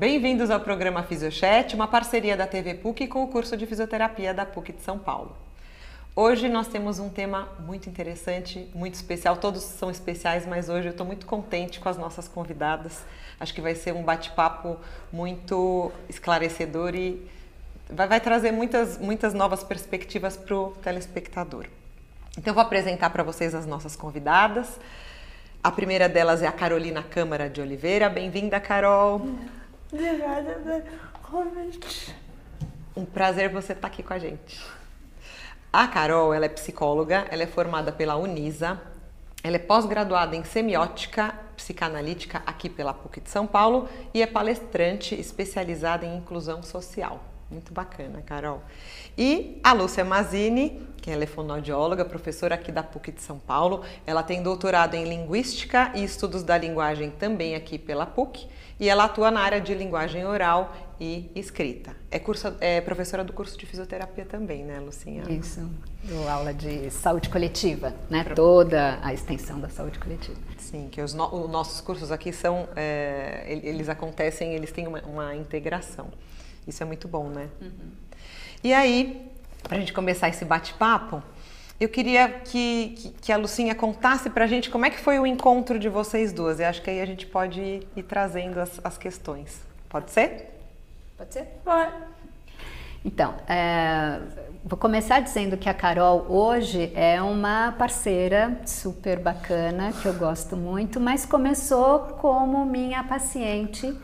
Bem-vindos ao programa Fisiochat, uma parceria da TV PUC com o curso de fisioterapia da PUC de São Paulo. Hoje nós temos um tema muito interessante, muito especial. Todos são especiais, mas hoje eu estou muito contente com as nossas convidadas. Acho que vai ser um bate-papo muito esclarecedor e vai, vai, trazer muitas, muitas novas perspectivas para o telespectador. Então, eu vou apresentar para vocês as nossas convidadas. A primeira delas é a Carolina Câmara de Oliveira. Bem-vinda, Carol. Pelo convite. Um prazer você estar aqui com a gente. A Carol, ela é psicóloga, ela é formada pela Unisa, ela é pós-graduada em semiótica psicanalítica aqui pela PUC de São Paulo e é palestrante especializada em inclusão social. Muito bacana, Carol. E a Lúcia Mazini, que ela é fonoaudióloga, professora aqui da PUC de São Paulo. Ela tem doutorado em Linguística e Estudos da Linguagem também aqui pela PUC. E ela atua na área de linguagem oral e escrita. É, curso, é professora do curso de fisioterapia também, né, Lucinha? Isso. Dou aula de saúde coletiva, né? Toda a extensão da saúde coletiva. Sim, que os, no, os nossos cursos aqui são, é, eles acontecem, eles têm uma, uma, integração. Isso é muito bom, né? Uhum. E aí, para a gente começar esse bate-papo, eu queria que, que, que, a Lucinha contasse para a gente como é que foi o encontro de vocês duas. Eu acho que aí a gente pode ir, ir trazendo as, as, questões. Pode ser? Pode ser? Pode. Então, é, vou começar dizendo que a Carol hoje é uma parceira super bacana, que eu gosto muito, mas começou como minha paciente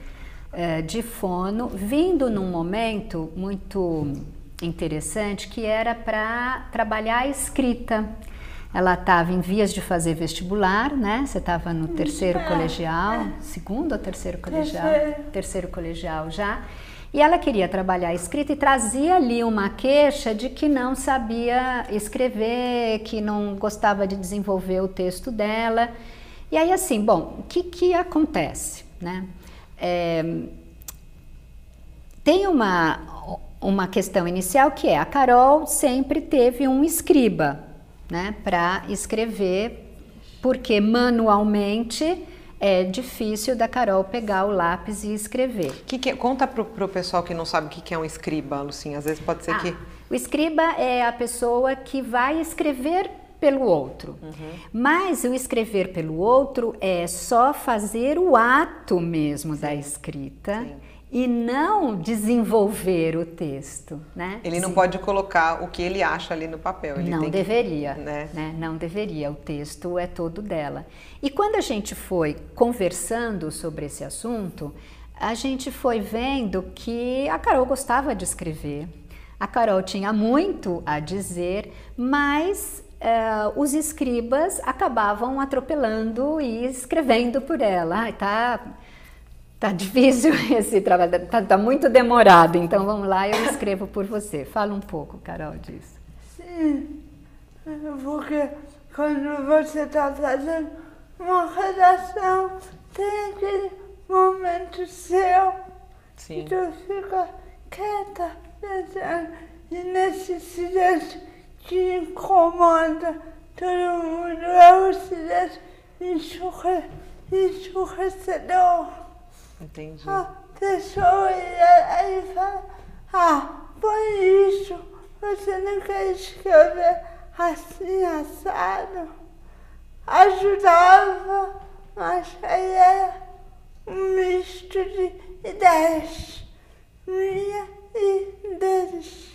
é, de fono, vindo num momento muito interessante que era para trabalhar a escrita. Ela estava em vias de fazer vestibular, né? Você estava no terceiro é, colegial, é. segundo ou terceiro colegial? Terceiro. terceiro colegial já. E ela queria trabalhar a escrita e trazia ali uma queixa de que não sabia escrever, que não gostava de desenvolver o texto dela. E aí, assim, bom, o que, que acontece, né? É, tem uma, uma questão inicial que é a Carol sempre teve um escriba, né, para escrever, porque manualmente é difícil da Carol pegar o lápis e escrever. Que que, conta para o pessoal que não sabe o que, que é um escriba, Lucinha. Às vezes pode ser ah, que. O escriba é a pessoa que vai escrever pelo outro. Uhum. Mas o escrever pelo outro é só fazer o ato mesmo Sim. da escrita. Sim e não desenvolver o texto, né? Ele não Sim. pode colocar o que ele acha ali no papel. Ele não deveria, que, né? né? Não deveria. O texto é todo dela. E quando a gente foi conversando sobre esse assunto, a gente foi vendo que a Carol gostava de escrever. A Carol tinha muito a dizer, mas Uh, os escribas acabavam atropelando e escrevendo por ela. Ai, tá Tá difícil esse trabalho, tá, tá, muito demorado, então vamos lá, eu escrevo por você. Fala um pouco, Carol, disso. Sim, porque quando você está fazendo uma redação, tem aquele momento seu Sim. e tu fica quieta, pensando, e nesse silêncio que incomoda todo mundo, é o silêncio enxurrecedor. Entendi. A pessoa aí fala, ah, põe isso, você não quer escrever assim, assado. Ajudava, mas aí era um misto de ideias, minha e deles.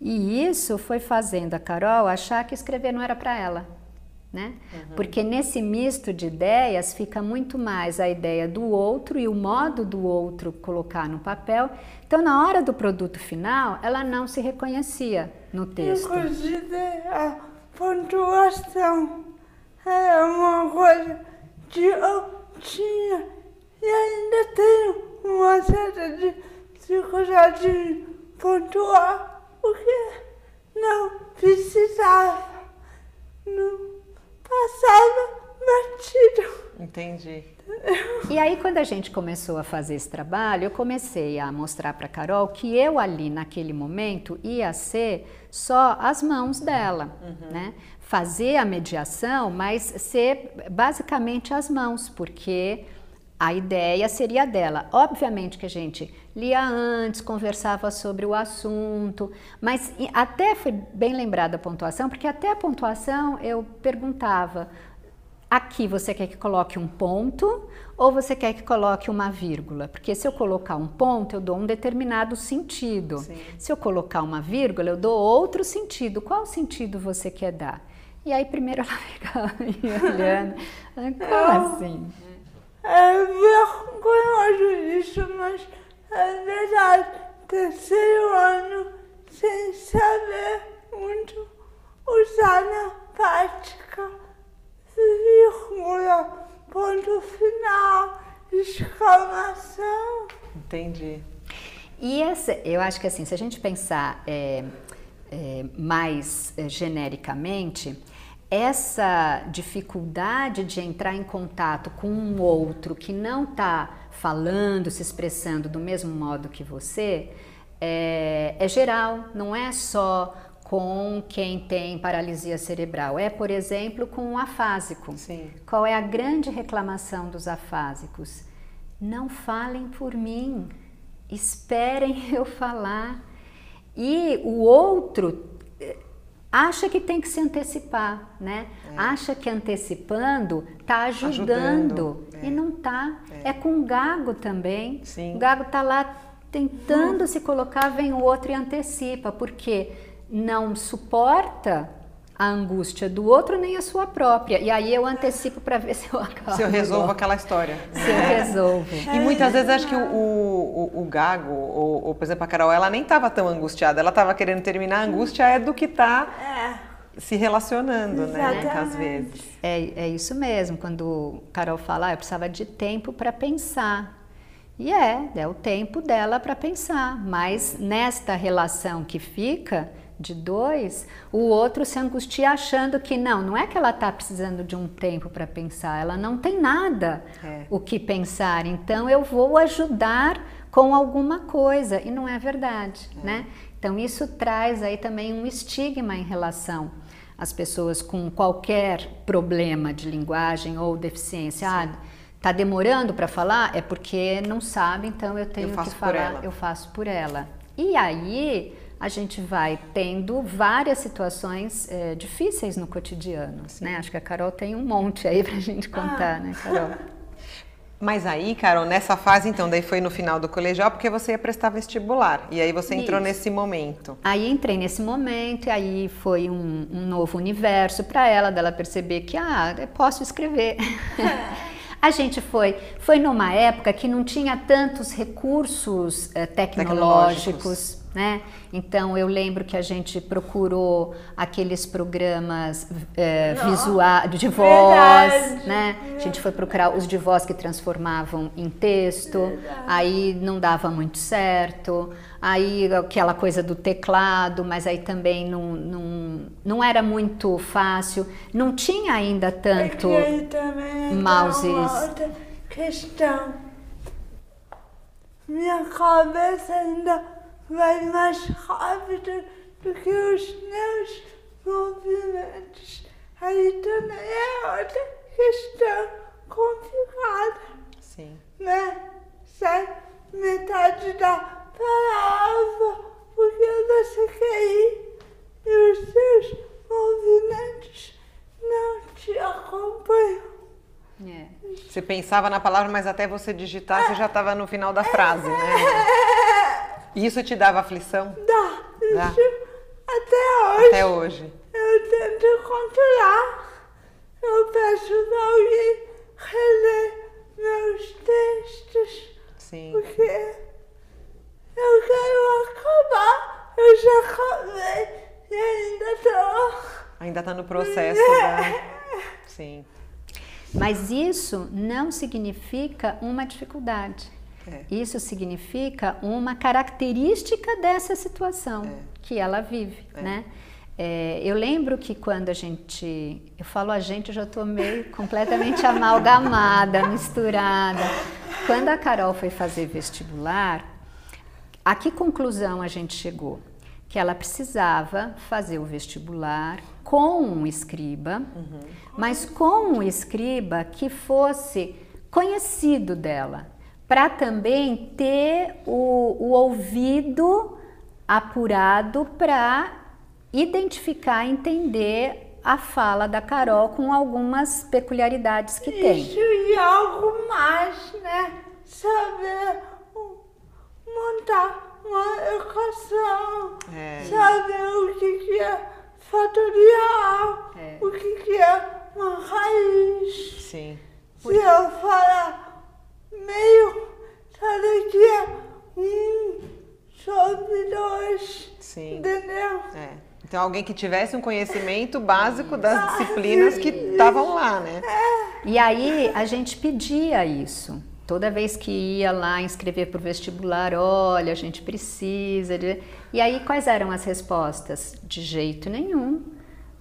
E isso foi fazendo a Carol achar que escrever não era para ela né? Uhum. Porque nesse misto de ideias fica muito mais a ideia do outro e o modo do outro colocar no papel. Então, na hora do produto final, ela não se reconhecia no texto. Inclusive, a pontuação é uma coisa que eu tinha e ainda tenho uma certa dificuldade de pontuar, porque não precisava. Não passava batido. Entendi. E aí, quando a gente começou a fazer esse trabalho, eu comecei a mostrar para Carol que eu ali naquele momento ia ser só as mãos dela, uhum. né? Fazer a mediação, mas ser basicamente as mãos, porque a ideia seria dela. Obviamente que a gente lia antes, conversava sobre o assunto, mas até foi bem lembrada a pontuação, porque até a pontuação eu perguntava: aqui você quer que coloque um ponto ou você quer que coloque uma vírgula? Porque se eu colocar um ponto, eu dou um determinado sentido. Sim. Se eu colocar uma vírgula, eu dou outro sentido. Qual sentido você quer dar? E aí primeiro ela ficava me olhando, como assim? É vergonhoso isso, mas é verdade. Terceiro ano sem saber muito usar na prática. Vírgula, ponto final, exclamação. Entendi. E essa, eu acho que assim, se a gente pensar é, é, mais é, genericamente, essa dificuldade de entrar em contato com um outro que não está falando, se expressando do mesmo modo que você, é, é, geral, não é só com quem tem paralisia cerebral. É, por exemplo, com o afásico. Sim. Qual é a grande reclamação dos afásicos? Não falem por mim, esperem eu falar. E o outro acha que tem que se antecipar, né? É. Acha que antecipando está ajudando, ajudando. É. e não está. É. é. com o gago também. Sim. O gago está lá tentando hum. se colocar, vem o outro e antecipa, porque não suporta a angústia do outro nem a sua própria. E aí eu antecipo para ver se eu acabo. Se eu resolvo aquela história. Se eu resolvo. E muitas vezes acho que o, o, o Gago, ou, ou, por exemplo a Carol, ela nem estava tão angustiada. Ela estava querendo terminar. A angústia é do que está é. se relacionando, né? Às vezes. É, é isso mesmo. Quando Carol fala, ah, eu precisava de tempo para pensar. E é, é o tempo dela para pensar. Mas nesta relação que fica de dois, o outro se angustia achando que não, não é que ela está precisando de um tempo para pensar, ela não tem nada é. o que pensar, então eu vou ajudar com alguma coisa e não é verdade, é. né? Então isso traz aí também um estigma em relação às pessoas com qualquer problema de linguagem ou deficiência. Sim. Ah, tá demorando para falar é porque não sabe, então eu tenho eu que falar, eu faço por ela. E aí a gente vai tendo várias situações é, difíceis no cotidiano, né? Acho que a Carol tem um monte aí pra gente contar, ah. né, Carol? Mas aí, Carol, nessa fase, então, daí foi no final do colegial, porque você ia prestar vestibular. E aí você entrou Isso. nesse momento. Aí entrei nesse momento, e aí foi um, um novo universo para ela, dela perceber que, ah, eu posso escrever. A gente foi, foi numa época que não tinha tantos recursos eh, tecnológicos, tecnológicos né? Então eu lembro que a gente procurou aqueles programas é, visuais de voz, Verdade. né? A gente foi procurar os de voz que transformavam em texto, Verdade. aí não dava muito certo. Aí aquela coisa do teclado, mas aí também não, não, não era muito fácil. Não tinha ainda tanto é mouses. Questão. Minha cabeça ainda vai mais rápido do que os meus movimentos. Aí também é outra questão complicada. Sim. Né? Sai metade da palavra porque você quer ir e os seus movimentos não te acompanham. É. Você pensava na palavra, mas até você digitar, você já estava no final da frase, né? E isso te dava aflição? Dá. Dá. Até hoje. Até hoje. Eu tento controlar. Eu peço para alguém reler meus textos. Sim. Porque eu quero acabar. Eu já acabei e ainda estou. Ainda está no processo, né? Sim. Mas isso não significa uma dificuldade. É. Isso significa uma característica dessa situação é. que ela vive, é. né? É, eu lembro que quando a gente, eu falo a gente, eu já estou meio completamente amalgamada, misturada. Quando a Carol foi fazer vestibular, a que conclusão a gente chegou? Que ela precisava fazer o vestibular com um escriba, uhum. mas com um escriba que fosse conhecido dela, para também ter o, o ouvido apurado para identificar, entender a fala da Carol com algumas peculiaridades que tem. Isso e algo mais, né? Saber montar uma equação, É. saber o que, que é fatorial, É. o que, que é uma raiz. Sim. Se eu falar meio, sabe que é um sobre dois, Sim. entendeu? É. Então, alguém que tivesse um conhecimento básico das disciplinas que estavam lá, né? E aí a gente pedia isso. Toda vez que ia lá inscrever para o vestibular, olha, a gente precisa. De... E aí quais eram as respostas? De jeito nenhum.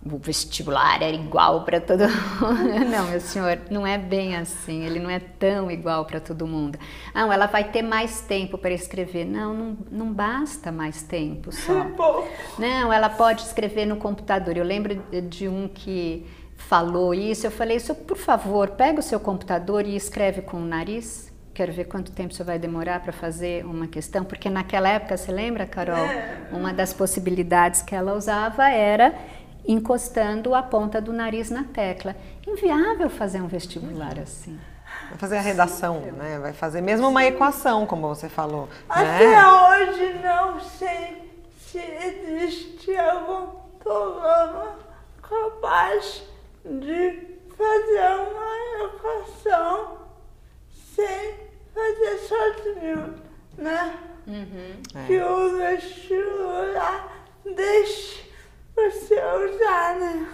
O vestibular era igual para todo mundo. Não, meu senhor, não é bem assim. Ele não é tão igual para todo mundo. Não, ela vai ter mais tempo para escrever. Não, não, não basta mais tempo só. Não, ela pode escrever no computador. Eu lembro de um que falou isso. Eu falei, isso, por favor, pega o seu computador e escreve com o nariz. Quero ver quanto tempo isso vai demorar para fazer uma questão, porque naquela época, você lembra, Carol? Uma das possibilidades que ela usava era encostando a ponta do nariz na tecla. Inviável fazer um vestibular assim. Vai fazer a redação, né? Vai fazer mesmo uma equação, como você falou. até Né? hoje não sei se existe algum programa capaz de fazer uma equação sem fazer sozinho, né? É. Que o vestibular deixe você usar, né?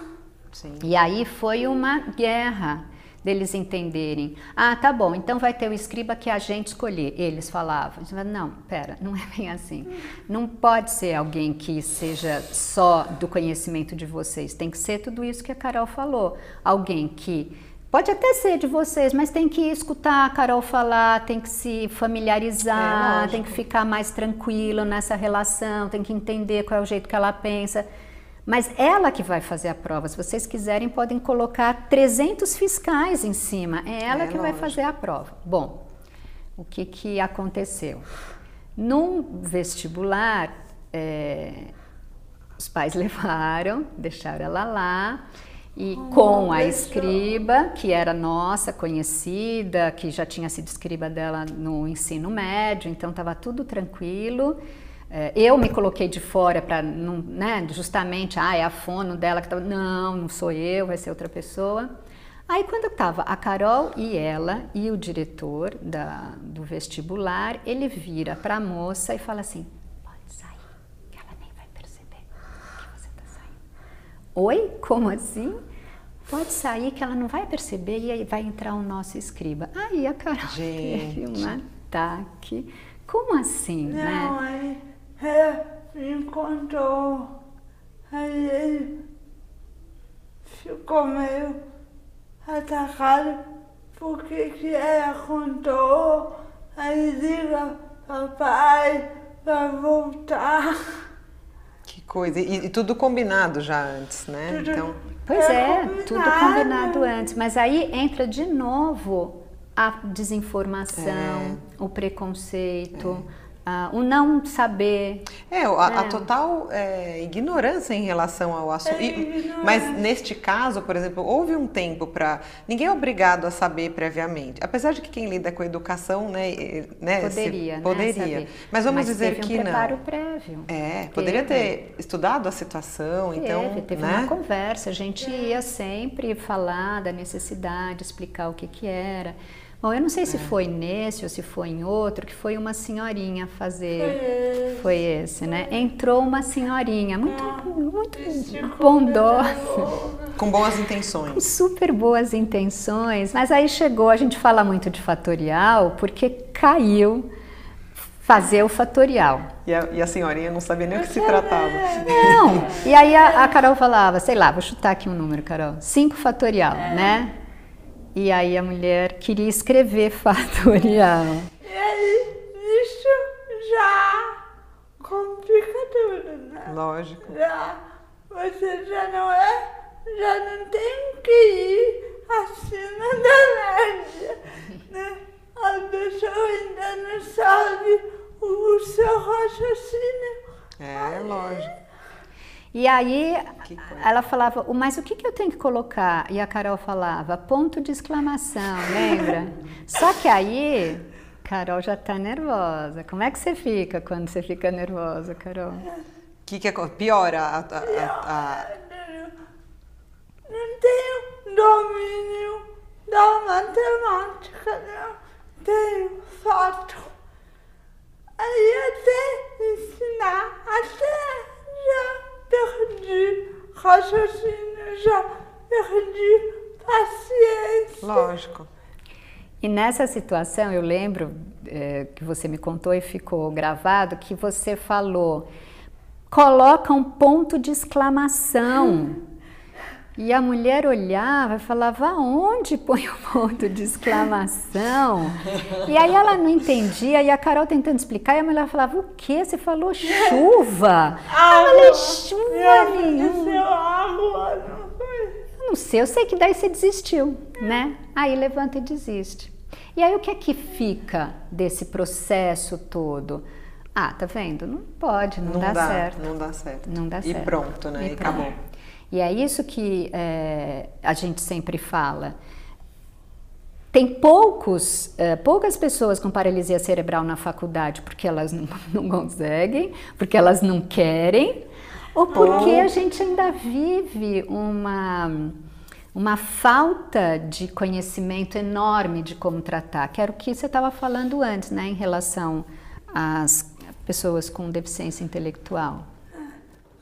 Sim. E aí foi uma guerra deles entenderem. Ah, tá bom, então vai ter o escriba que a gente escolher. Eles falavam. Não, pera, não é bem assim. Não pode ser alguém que seja só do conhecimento de vocês. Tem que ser tudo isso que a Carol falou. Alguém que pode até ser de vocês, mas tem que escutar a Carol falar, tem que se É, familiarizar, lógico. tem que ficar mais tranquilo nessa relação, tem que entender qual é o jeito que ela pensa. Mas ela que vai fazer a prova. Se vocês quiserem, podem colocar 300 fiscais em cima. É ela É, que vai fazer a prova. Bom, o que, que aconteceu? Num vestibular, é, os pais levaram, deixaram ela lá. E com a escriba, que era nossa, conhecida, que já tinha sido escriba dela no ensino médio, então estava tudo tranquilo. É, eu me coloquei de fora para, né, justamente, ah, é a fono dela que estava. Não, não sou eu, vai ser outra pessoa. Aí quando estava a Carol e ela e o diretor da, do vestibular, ele vira para a moça e fala assim: pode sair, que ela nem vai perceber que você está saindo. Oi? Como assim? Pode sair que ela não vai perceber e aí vai entrar o nosso escriba. Aí a Carol Gente. teve um ataque. Como assim, né? Não, ela me contou. Aí ele ficou meio atacado porque que ela contou. Aí liga papai pra voltar. Que coisa. E, e tudo combinado já antes, né? Tudo- Então, Pois É é, tudo combinado. combinado antes. Mas aí entra de novo a desinformação, o preconceito, ah, o não saber. é, a, a É. total é, ignorância em relação ao assunto. É, mas neste caso, por exemplo, houve um tempo para. Ninguém é obrigado a saber previamente. Apesar de que quem lida com educação, né, né, se- Poderia, né? poderia. saber. Mas vamos dizer teve um que preparo não. prévio. É, poderia ter estudado a situação, então, Teve, teve né? uma conversa, a gente ia sempre falar da necessidade, explicar o que que era. Bom, eu não sei É. se foi nesse ou se foi em outro, que foi uma senhorinha fazer. Foi esse. Foi esse, né? Entrou uma senhorinha, muito, muito Ficou bondosa, nervoso. Com boas com intenções. super boas intenções, mas aí chegou, a gente fala muito de fatorial, porque caiu fazer o fatorial. E a, e a senhorinha não sabia nem o que se tratava. Não. E aí a, a Carol falava, sei lá, vou chutar aqui um número, Carol. 5 fatorial, né? E aí a mulher queria escrever fatorial. E aí, isso já complica tudo, né? Lógico. Já, você já não é, já não tem que ir acima da média. Né? A pessoa ainda não sabe o seu raciocínio. É, lógico. E aí ela falava, mas o que, que eu tenho que colocar? E a Carol falava, ponto de exclamação, lembra? Só que aí, Carol já tá nervosa. Como é que você fica quando você fica nervosa, Carol? que, que é, piora a, a, a, a... Não tenho domínio da matemática, não tenho fato. Aí até ensinar, até já perdi raciocínio, já perdi paciência. Lógico. E nessa situação, eu lembro é, que você me contou e ficou gravado que você falou coloca um ponto de exclamação. E a mulher olhava e falava: onde põe o ponto de exclamação? E aí ela não entendia, e a Carol tentando explicar, e a mulher falava: o que? Você falou chuva? Ah, eu falei: chuva nenhuma. Não sei, eu sei que daí você desistiu, né? Aí levanta e desiste. E aí o que é que fica desse processo todo? Ah, tá vendo? Não pode, não, não dá, dá, certo. Não dá certo. Não dá e certo. Pronto, né? E, e pronto. acabou. E é isso que é, a gente sempre fala. Tem poucos, é, poucas pessoas com paralisia cerebral na faculdade porque elas não, não conseguem, porque elas não querem, ou porque a gente ainda vive uma, uma falta de conhecimento enorme de como tratar, que era o que você estava falando antes, né, em relação às pessoas com deficiência intelectual?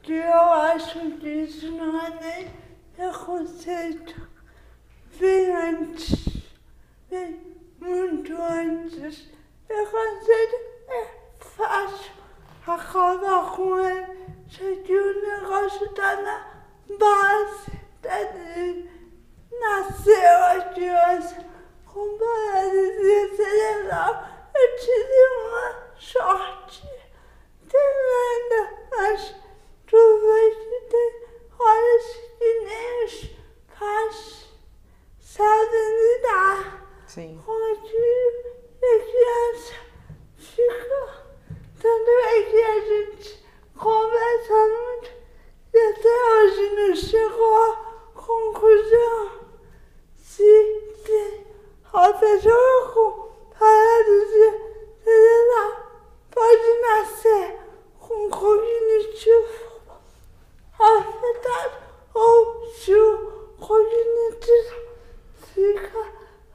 Que eu acho que isso não é nem preconceito. Vem antes, vem muito antes. Preconceito é fácil acabar com ele. Só que o negócio está na base tá dele. Nasceu a criança com paralisia cerebral. Eu tive uma sorte tremenda, mas tem horas que nem os pais sabem lidar. Sim. Onde a criança fica. Tanto é que a gente conversa muito e até hoje não chegou à conclusão se tem a pessoa com paralisia cerebral pode nascer com cognitivo afetado ou se o cognitivo fica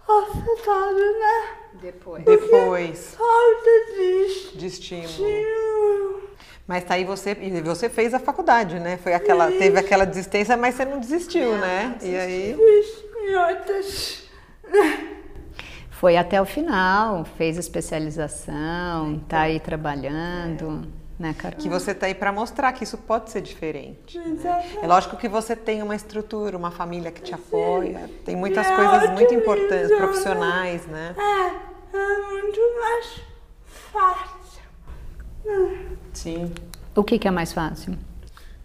afetado, né? Depois. Porque Depois. Falta de, de estímulo. estímulo. Mas tá aí você, e você fez a faculdade, né? Foi aquela, teve aquela desistência, mas você não desistiu, né? E aí. Fiz outras. Foi até o final, fez especialização, tá aí trabalhando, né, Carol? Que você tá aí para mostrar que isso pode ser diferente. Exatamente. É lógico que você tem uma estrutura, uma família que te apoia, tem muitas é coisas muito importantes, isso, né? profissionais, né? É, é muito mais fácil. Sim. O que, que é mais fácil?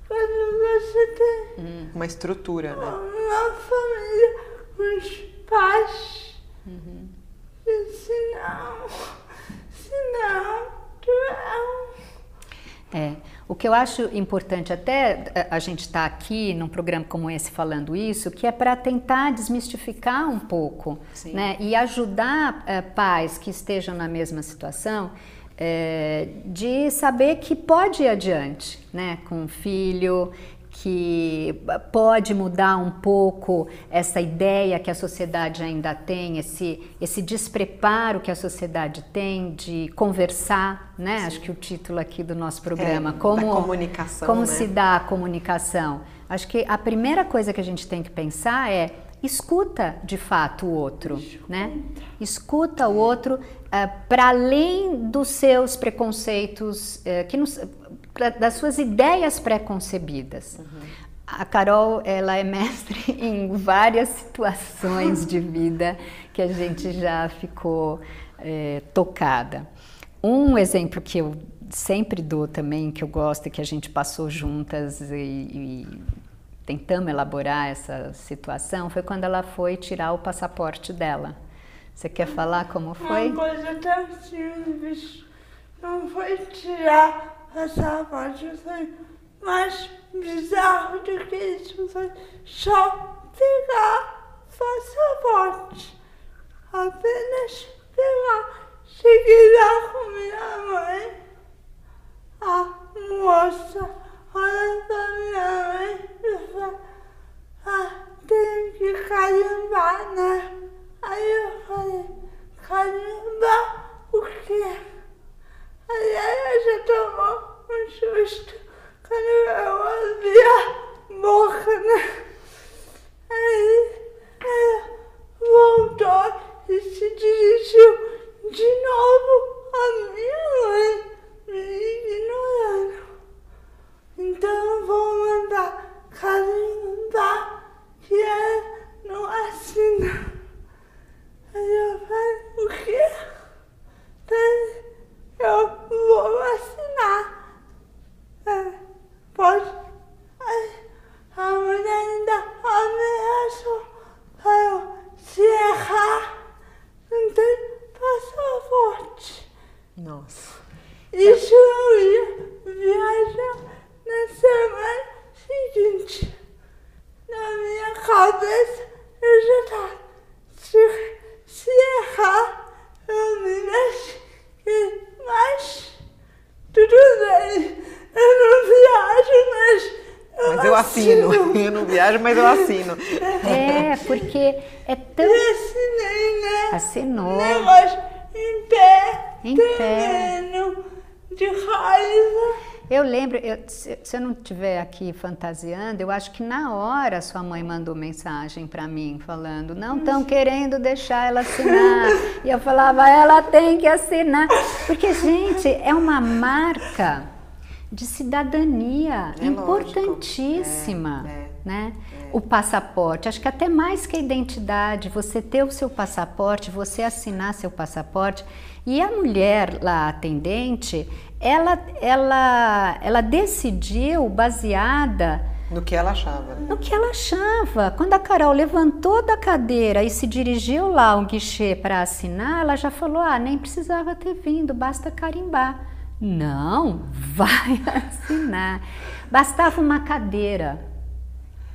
Quando você tem Uma estrutura, né? uma família, uns pais. E se não, se não, é. É, o que eu acho importante até eh, a gente estar aqui num programa como esse falando isso, que é para tentar desmistificar um pouco, Sim. né, e ajudar eh, pais que estejam na mesma situação eh, de saber que pode ir adiante, né, com o filho, que pode mudar um pouco essa ideia que a sociedade ainda tem, esse, esse despreparo que a sociedade tem de conversar, né? Acho que o título aqui do nosso programa, É, como comunicação, como né? se dá a comunicação. Acho que a primeira coisa que a gente tem que pensar é escuta de fato o outro, né? Escuta o outro para além dos seus preconceitos, eh, que nos, pra- das suas ideias pré-concebidas. A Carol, ela é mestre em várias situações de vida que a gente já ficou eh, tocada. Um exemplo que eu sempre dou também, que eu gosto que a gente passou juntas e, e tentamos elaborar essa situação foi quando ela foi tirar o passaporte dela. Você quer falar como foi? Uma coisa tão simples. Não foi tirar passaporte, foi mais bizarro do que isso. Foi só pegar passaporte. Apenas pegar. Cheguei lá com minha mãe. A moça olha pra minha mãe e fala, ah, tem que carimbar, né? Aí eu falei, carimbar o quê? Ela já tomou um susto quando eu a boca, né? Aí ela voltou e se dirigiu de novo a minha mãe, me ignorando. Então vou mandar carimbar que ela não assina. Aí eu falei, o quê? Eu vou assinar. É, pode? Aí, a mulher ainda ameaçou. Falou, se errar, não tem passaporte. Nossa. Isso eu ia viajar na semana seguinte. Na minha cabeça, eu já estava. Se, se errar, eu me mexi. Mas, tudo bem. Eu não viajo, mas. Eu Mas eu assino. Mas eu assino. É, porque é tão. Assinei, né? Assinou. Negócio em pé. Em pé. De raiva. Eu lembro, eu- se, se eu não estiver aqui fantasiando, eu acho que na hora sua mãe mandou mensagem para mim falando: não estão querendo deixar ela assinar. E eu falava: ela tem que assinar. Porque, gente, é uma marca de cidadania É importantíssima. lógico. É, é. Né? O passaporte, acho que até mais que a identidade, você ter o seu passaporte, você assinar seu passaporte. E a mulher lá atendente, ela, ela, ela decidiu baseada No que ela achava. né? no que ela achava. Quando a Carol levantou da cadeira e se dirigiu lá ao guichê para assinar, ela já falou: ah, nem precisava ter vindo, basta carimbar. Não, vai assinar. Bastava uma cadeira.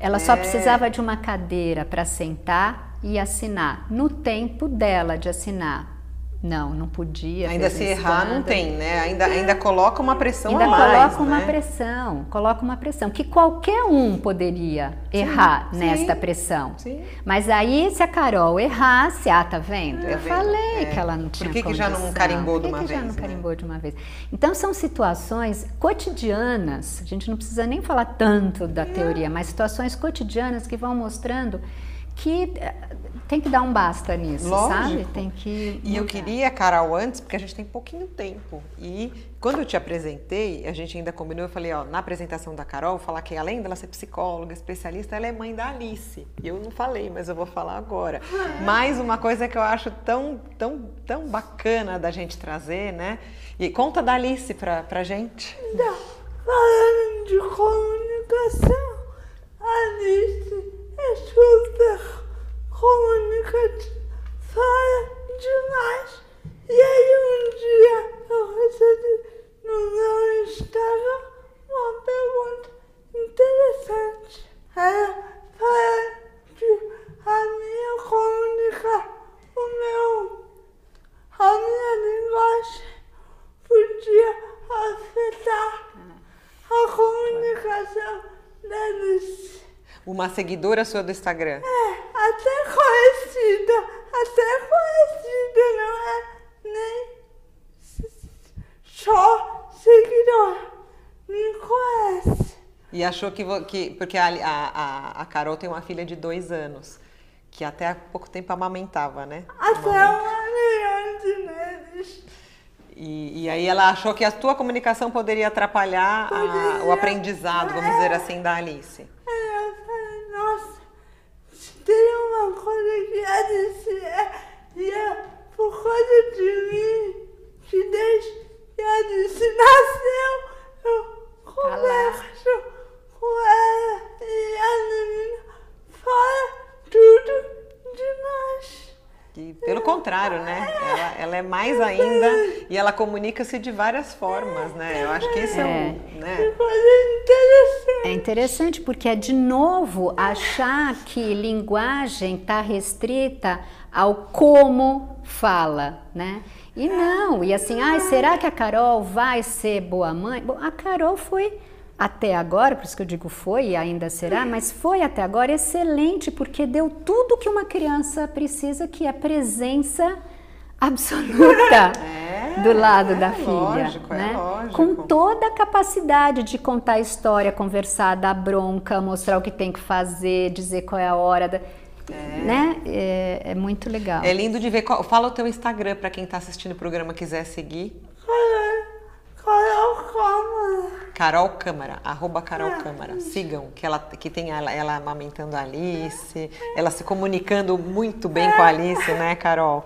Ela só É. precisava de uma cadeira para sentar e assinar. No tempo dela de assinar. Não, não podia. Ainda se errar, não tem, né? Ainda, ainda coloca uma pressão Ainda a mais, coloca uma né? pressão, coloca uma pressão, que qualquer um poderia errar sim. nesta pressão. Sim. Mas aí, se a Carol errasse, ah, tá vendo? Eu vendo? falei É. que ela não Por tinha que que já não carimbou de Por que uma que já vez, não né? carimbou de uma vez? Então, são situações cotidianas, a gente não precisa nem falar tanto da teoria, mas situações cotidianas que vão mostrando que eh, tem que dar um basta nisso, Lógico. sabe? Tem que E eu queria, Carol, antes, porque a gente tem pouquinho tempo. E quando eu te apresentei, a gente ainda combinou, eu falei, ó, na apresentação da Carol, falar que além dela ser psicóloga, especialista, ela é mãe da Alice. E eu não falei, mas eu vou falar agora. Mais uma coisa que eu acho tão, tão, tão bacana da gente trazer, né? E conta da Alice pra, pra gente. Então, falando de comunicação, Alice é super comunicativa, fala demais. E aí um dia eu recebi no meu Instagram uma pergunta interessante. Ela fala que a minha comunicação, o meu, a minha linguagem podia afetar a comunicação da Alice. Uma seguidora sua do Instagram. É, conhecida, até conhecida, não é nem só seguidor. Me conhece. E achou que, que porque a, a, a- a Carol tem uma filha de dois anos, que até há pouco tempo amamentava, né? Até Amamenta. uma milhão de meses. E, e aí ela achou que a tua comunicação poderia atrapalhar a- Poderia. o aprendizado, vamos dizer assim, da Alice. Aí eu falei, nossa, se tem uma coisa que a Alice é, e é por causa de mim, que desde que a Alice nasceu, eu Tá lá. converso com ela e a é mais ainda e ela comunica-se de várias formas, né? Eu acho que isso é, um, né? É interessante porque é de novo achar que linguagem está restrita ao como fala, né? E não, e assim, ai, será que a Carol vai ser boa mãe? Bom, a Carol foi até agora, por isso que eu digo foi e ainda será, mas foi até agora excelente, porque deu tudo que uma criança precisa, que é presença absoluta é, do lado é, da filha. Lógico, é né? É lógico. Com toda a capacidade de contar a história, conversar, dar bronca, mostrar o que tem que fazer, dizer qual é a hora. Da, é. Né? É, é, muito legal. É lindo de ver. Fala o teu Instagram para quem está assistindo o programa quiser seguir. Carol Câmara. Carol Câmara, arroba Carol Câmara. Sigam, que, ela, que tem ela, ela amamentando a Alice, ela se comunicando muito bem com a Alice, né, Carol?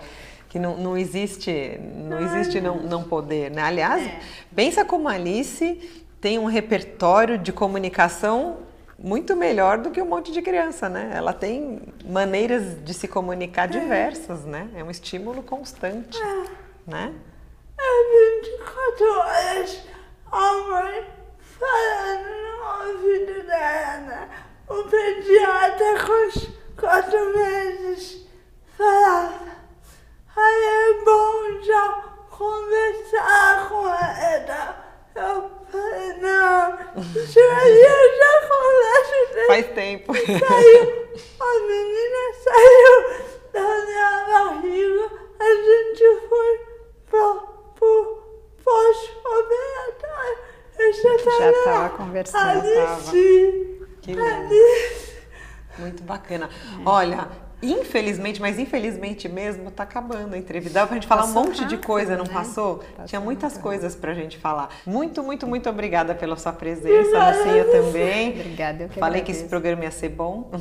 Que não, não existe, não existe não, não poder, né? Aliás, é. pensa como a Alice tem um repertório de comunicação muito melhor do que um monte de criança, né? Ela tem maneiras de se comunicar diversas, né? É um estímulo constante, né? É 24 horas falando no ouvido dela. O pediatra com os quatro meses falava. Aí é bom já conversar com ela. Eu falei, não, isso aí eu já converso. Faz tempo. Saiu, a menina saiu da minha barriga, a gente foi pra pós-operatório. Já estava conversando. Alice, que lindo. Muito bacana. É. Olha, infelizmente, mas infelizmente mesmo, tá acabando a entrevista. Dá pra gente falar passou um monte rápido, de coisa, não né? passou? Passou Tinha muitas rápido. coisas pra gente falar. Muito, muito, muito obrigada pela sua presença, Lucinha também. Obrigada, eu que Falei agradeço. que esse programa ia ser bom.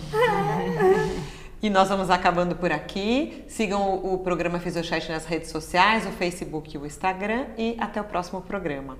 E nós vamos acabando por aqui. Sigam o, o programa Fisiochat nas redes sociais, o Facebook e o Instagram. E até o próximo programa.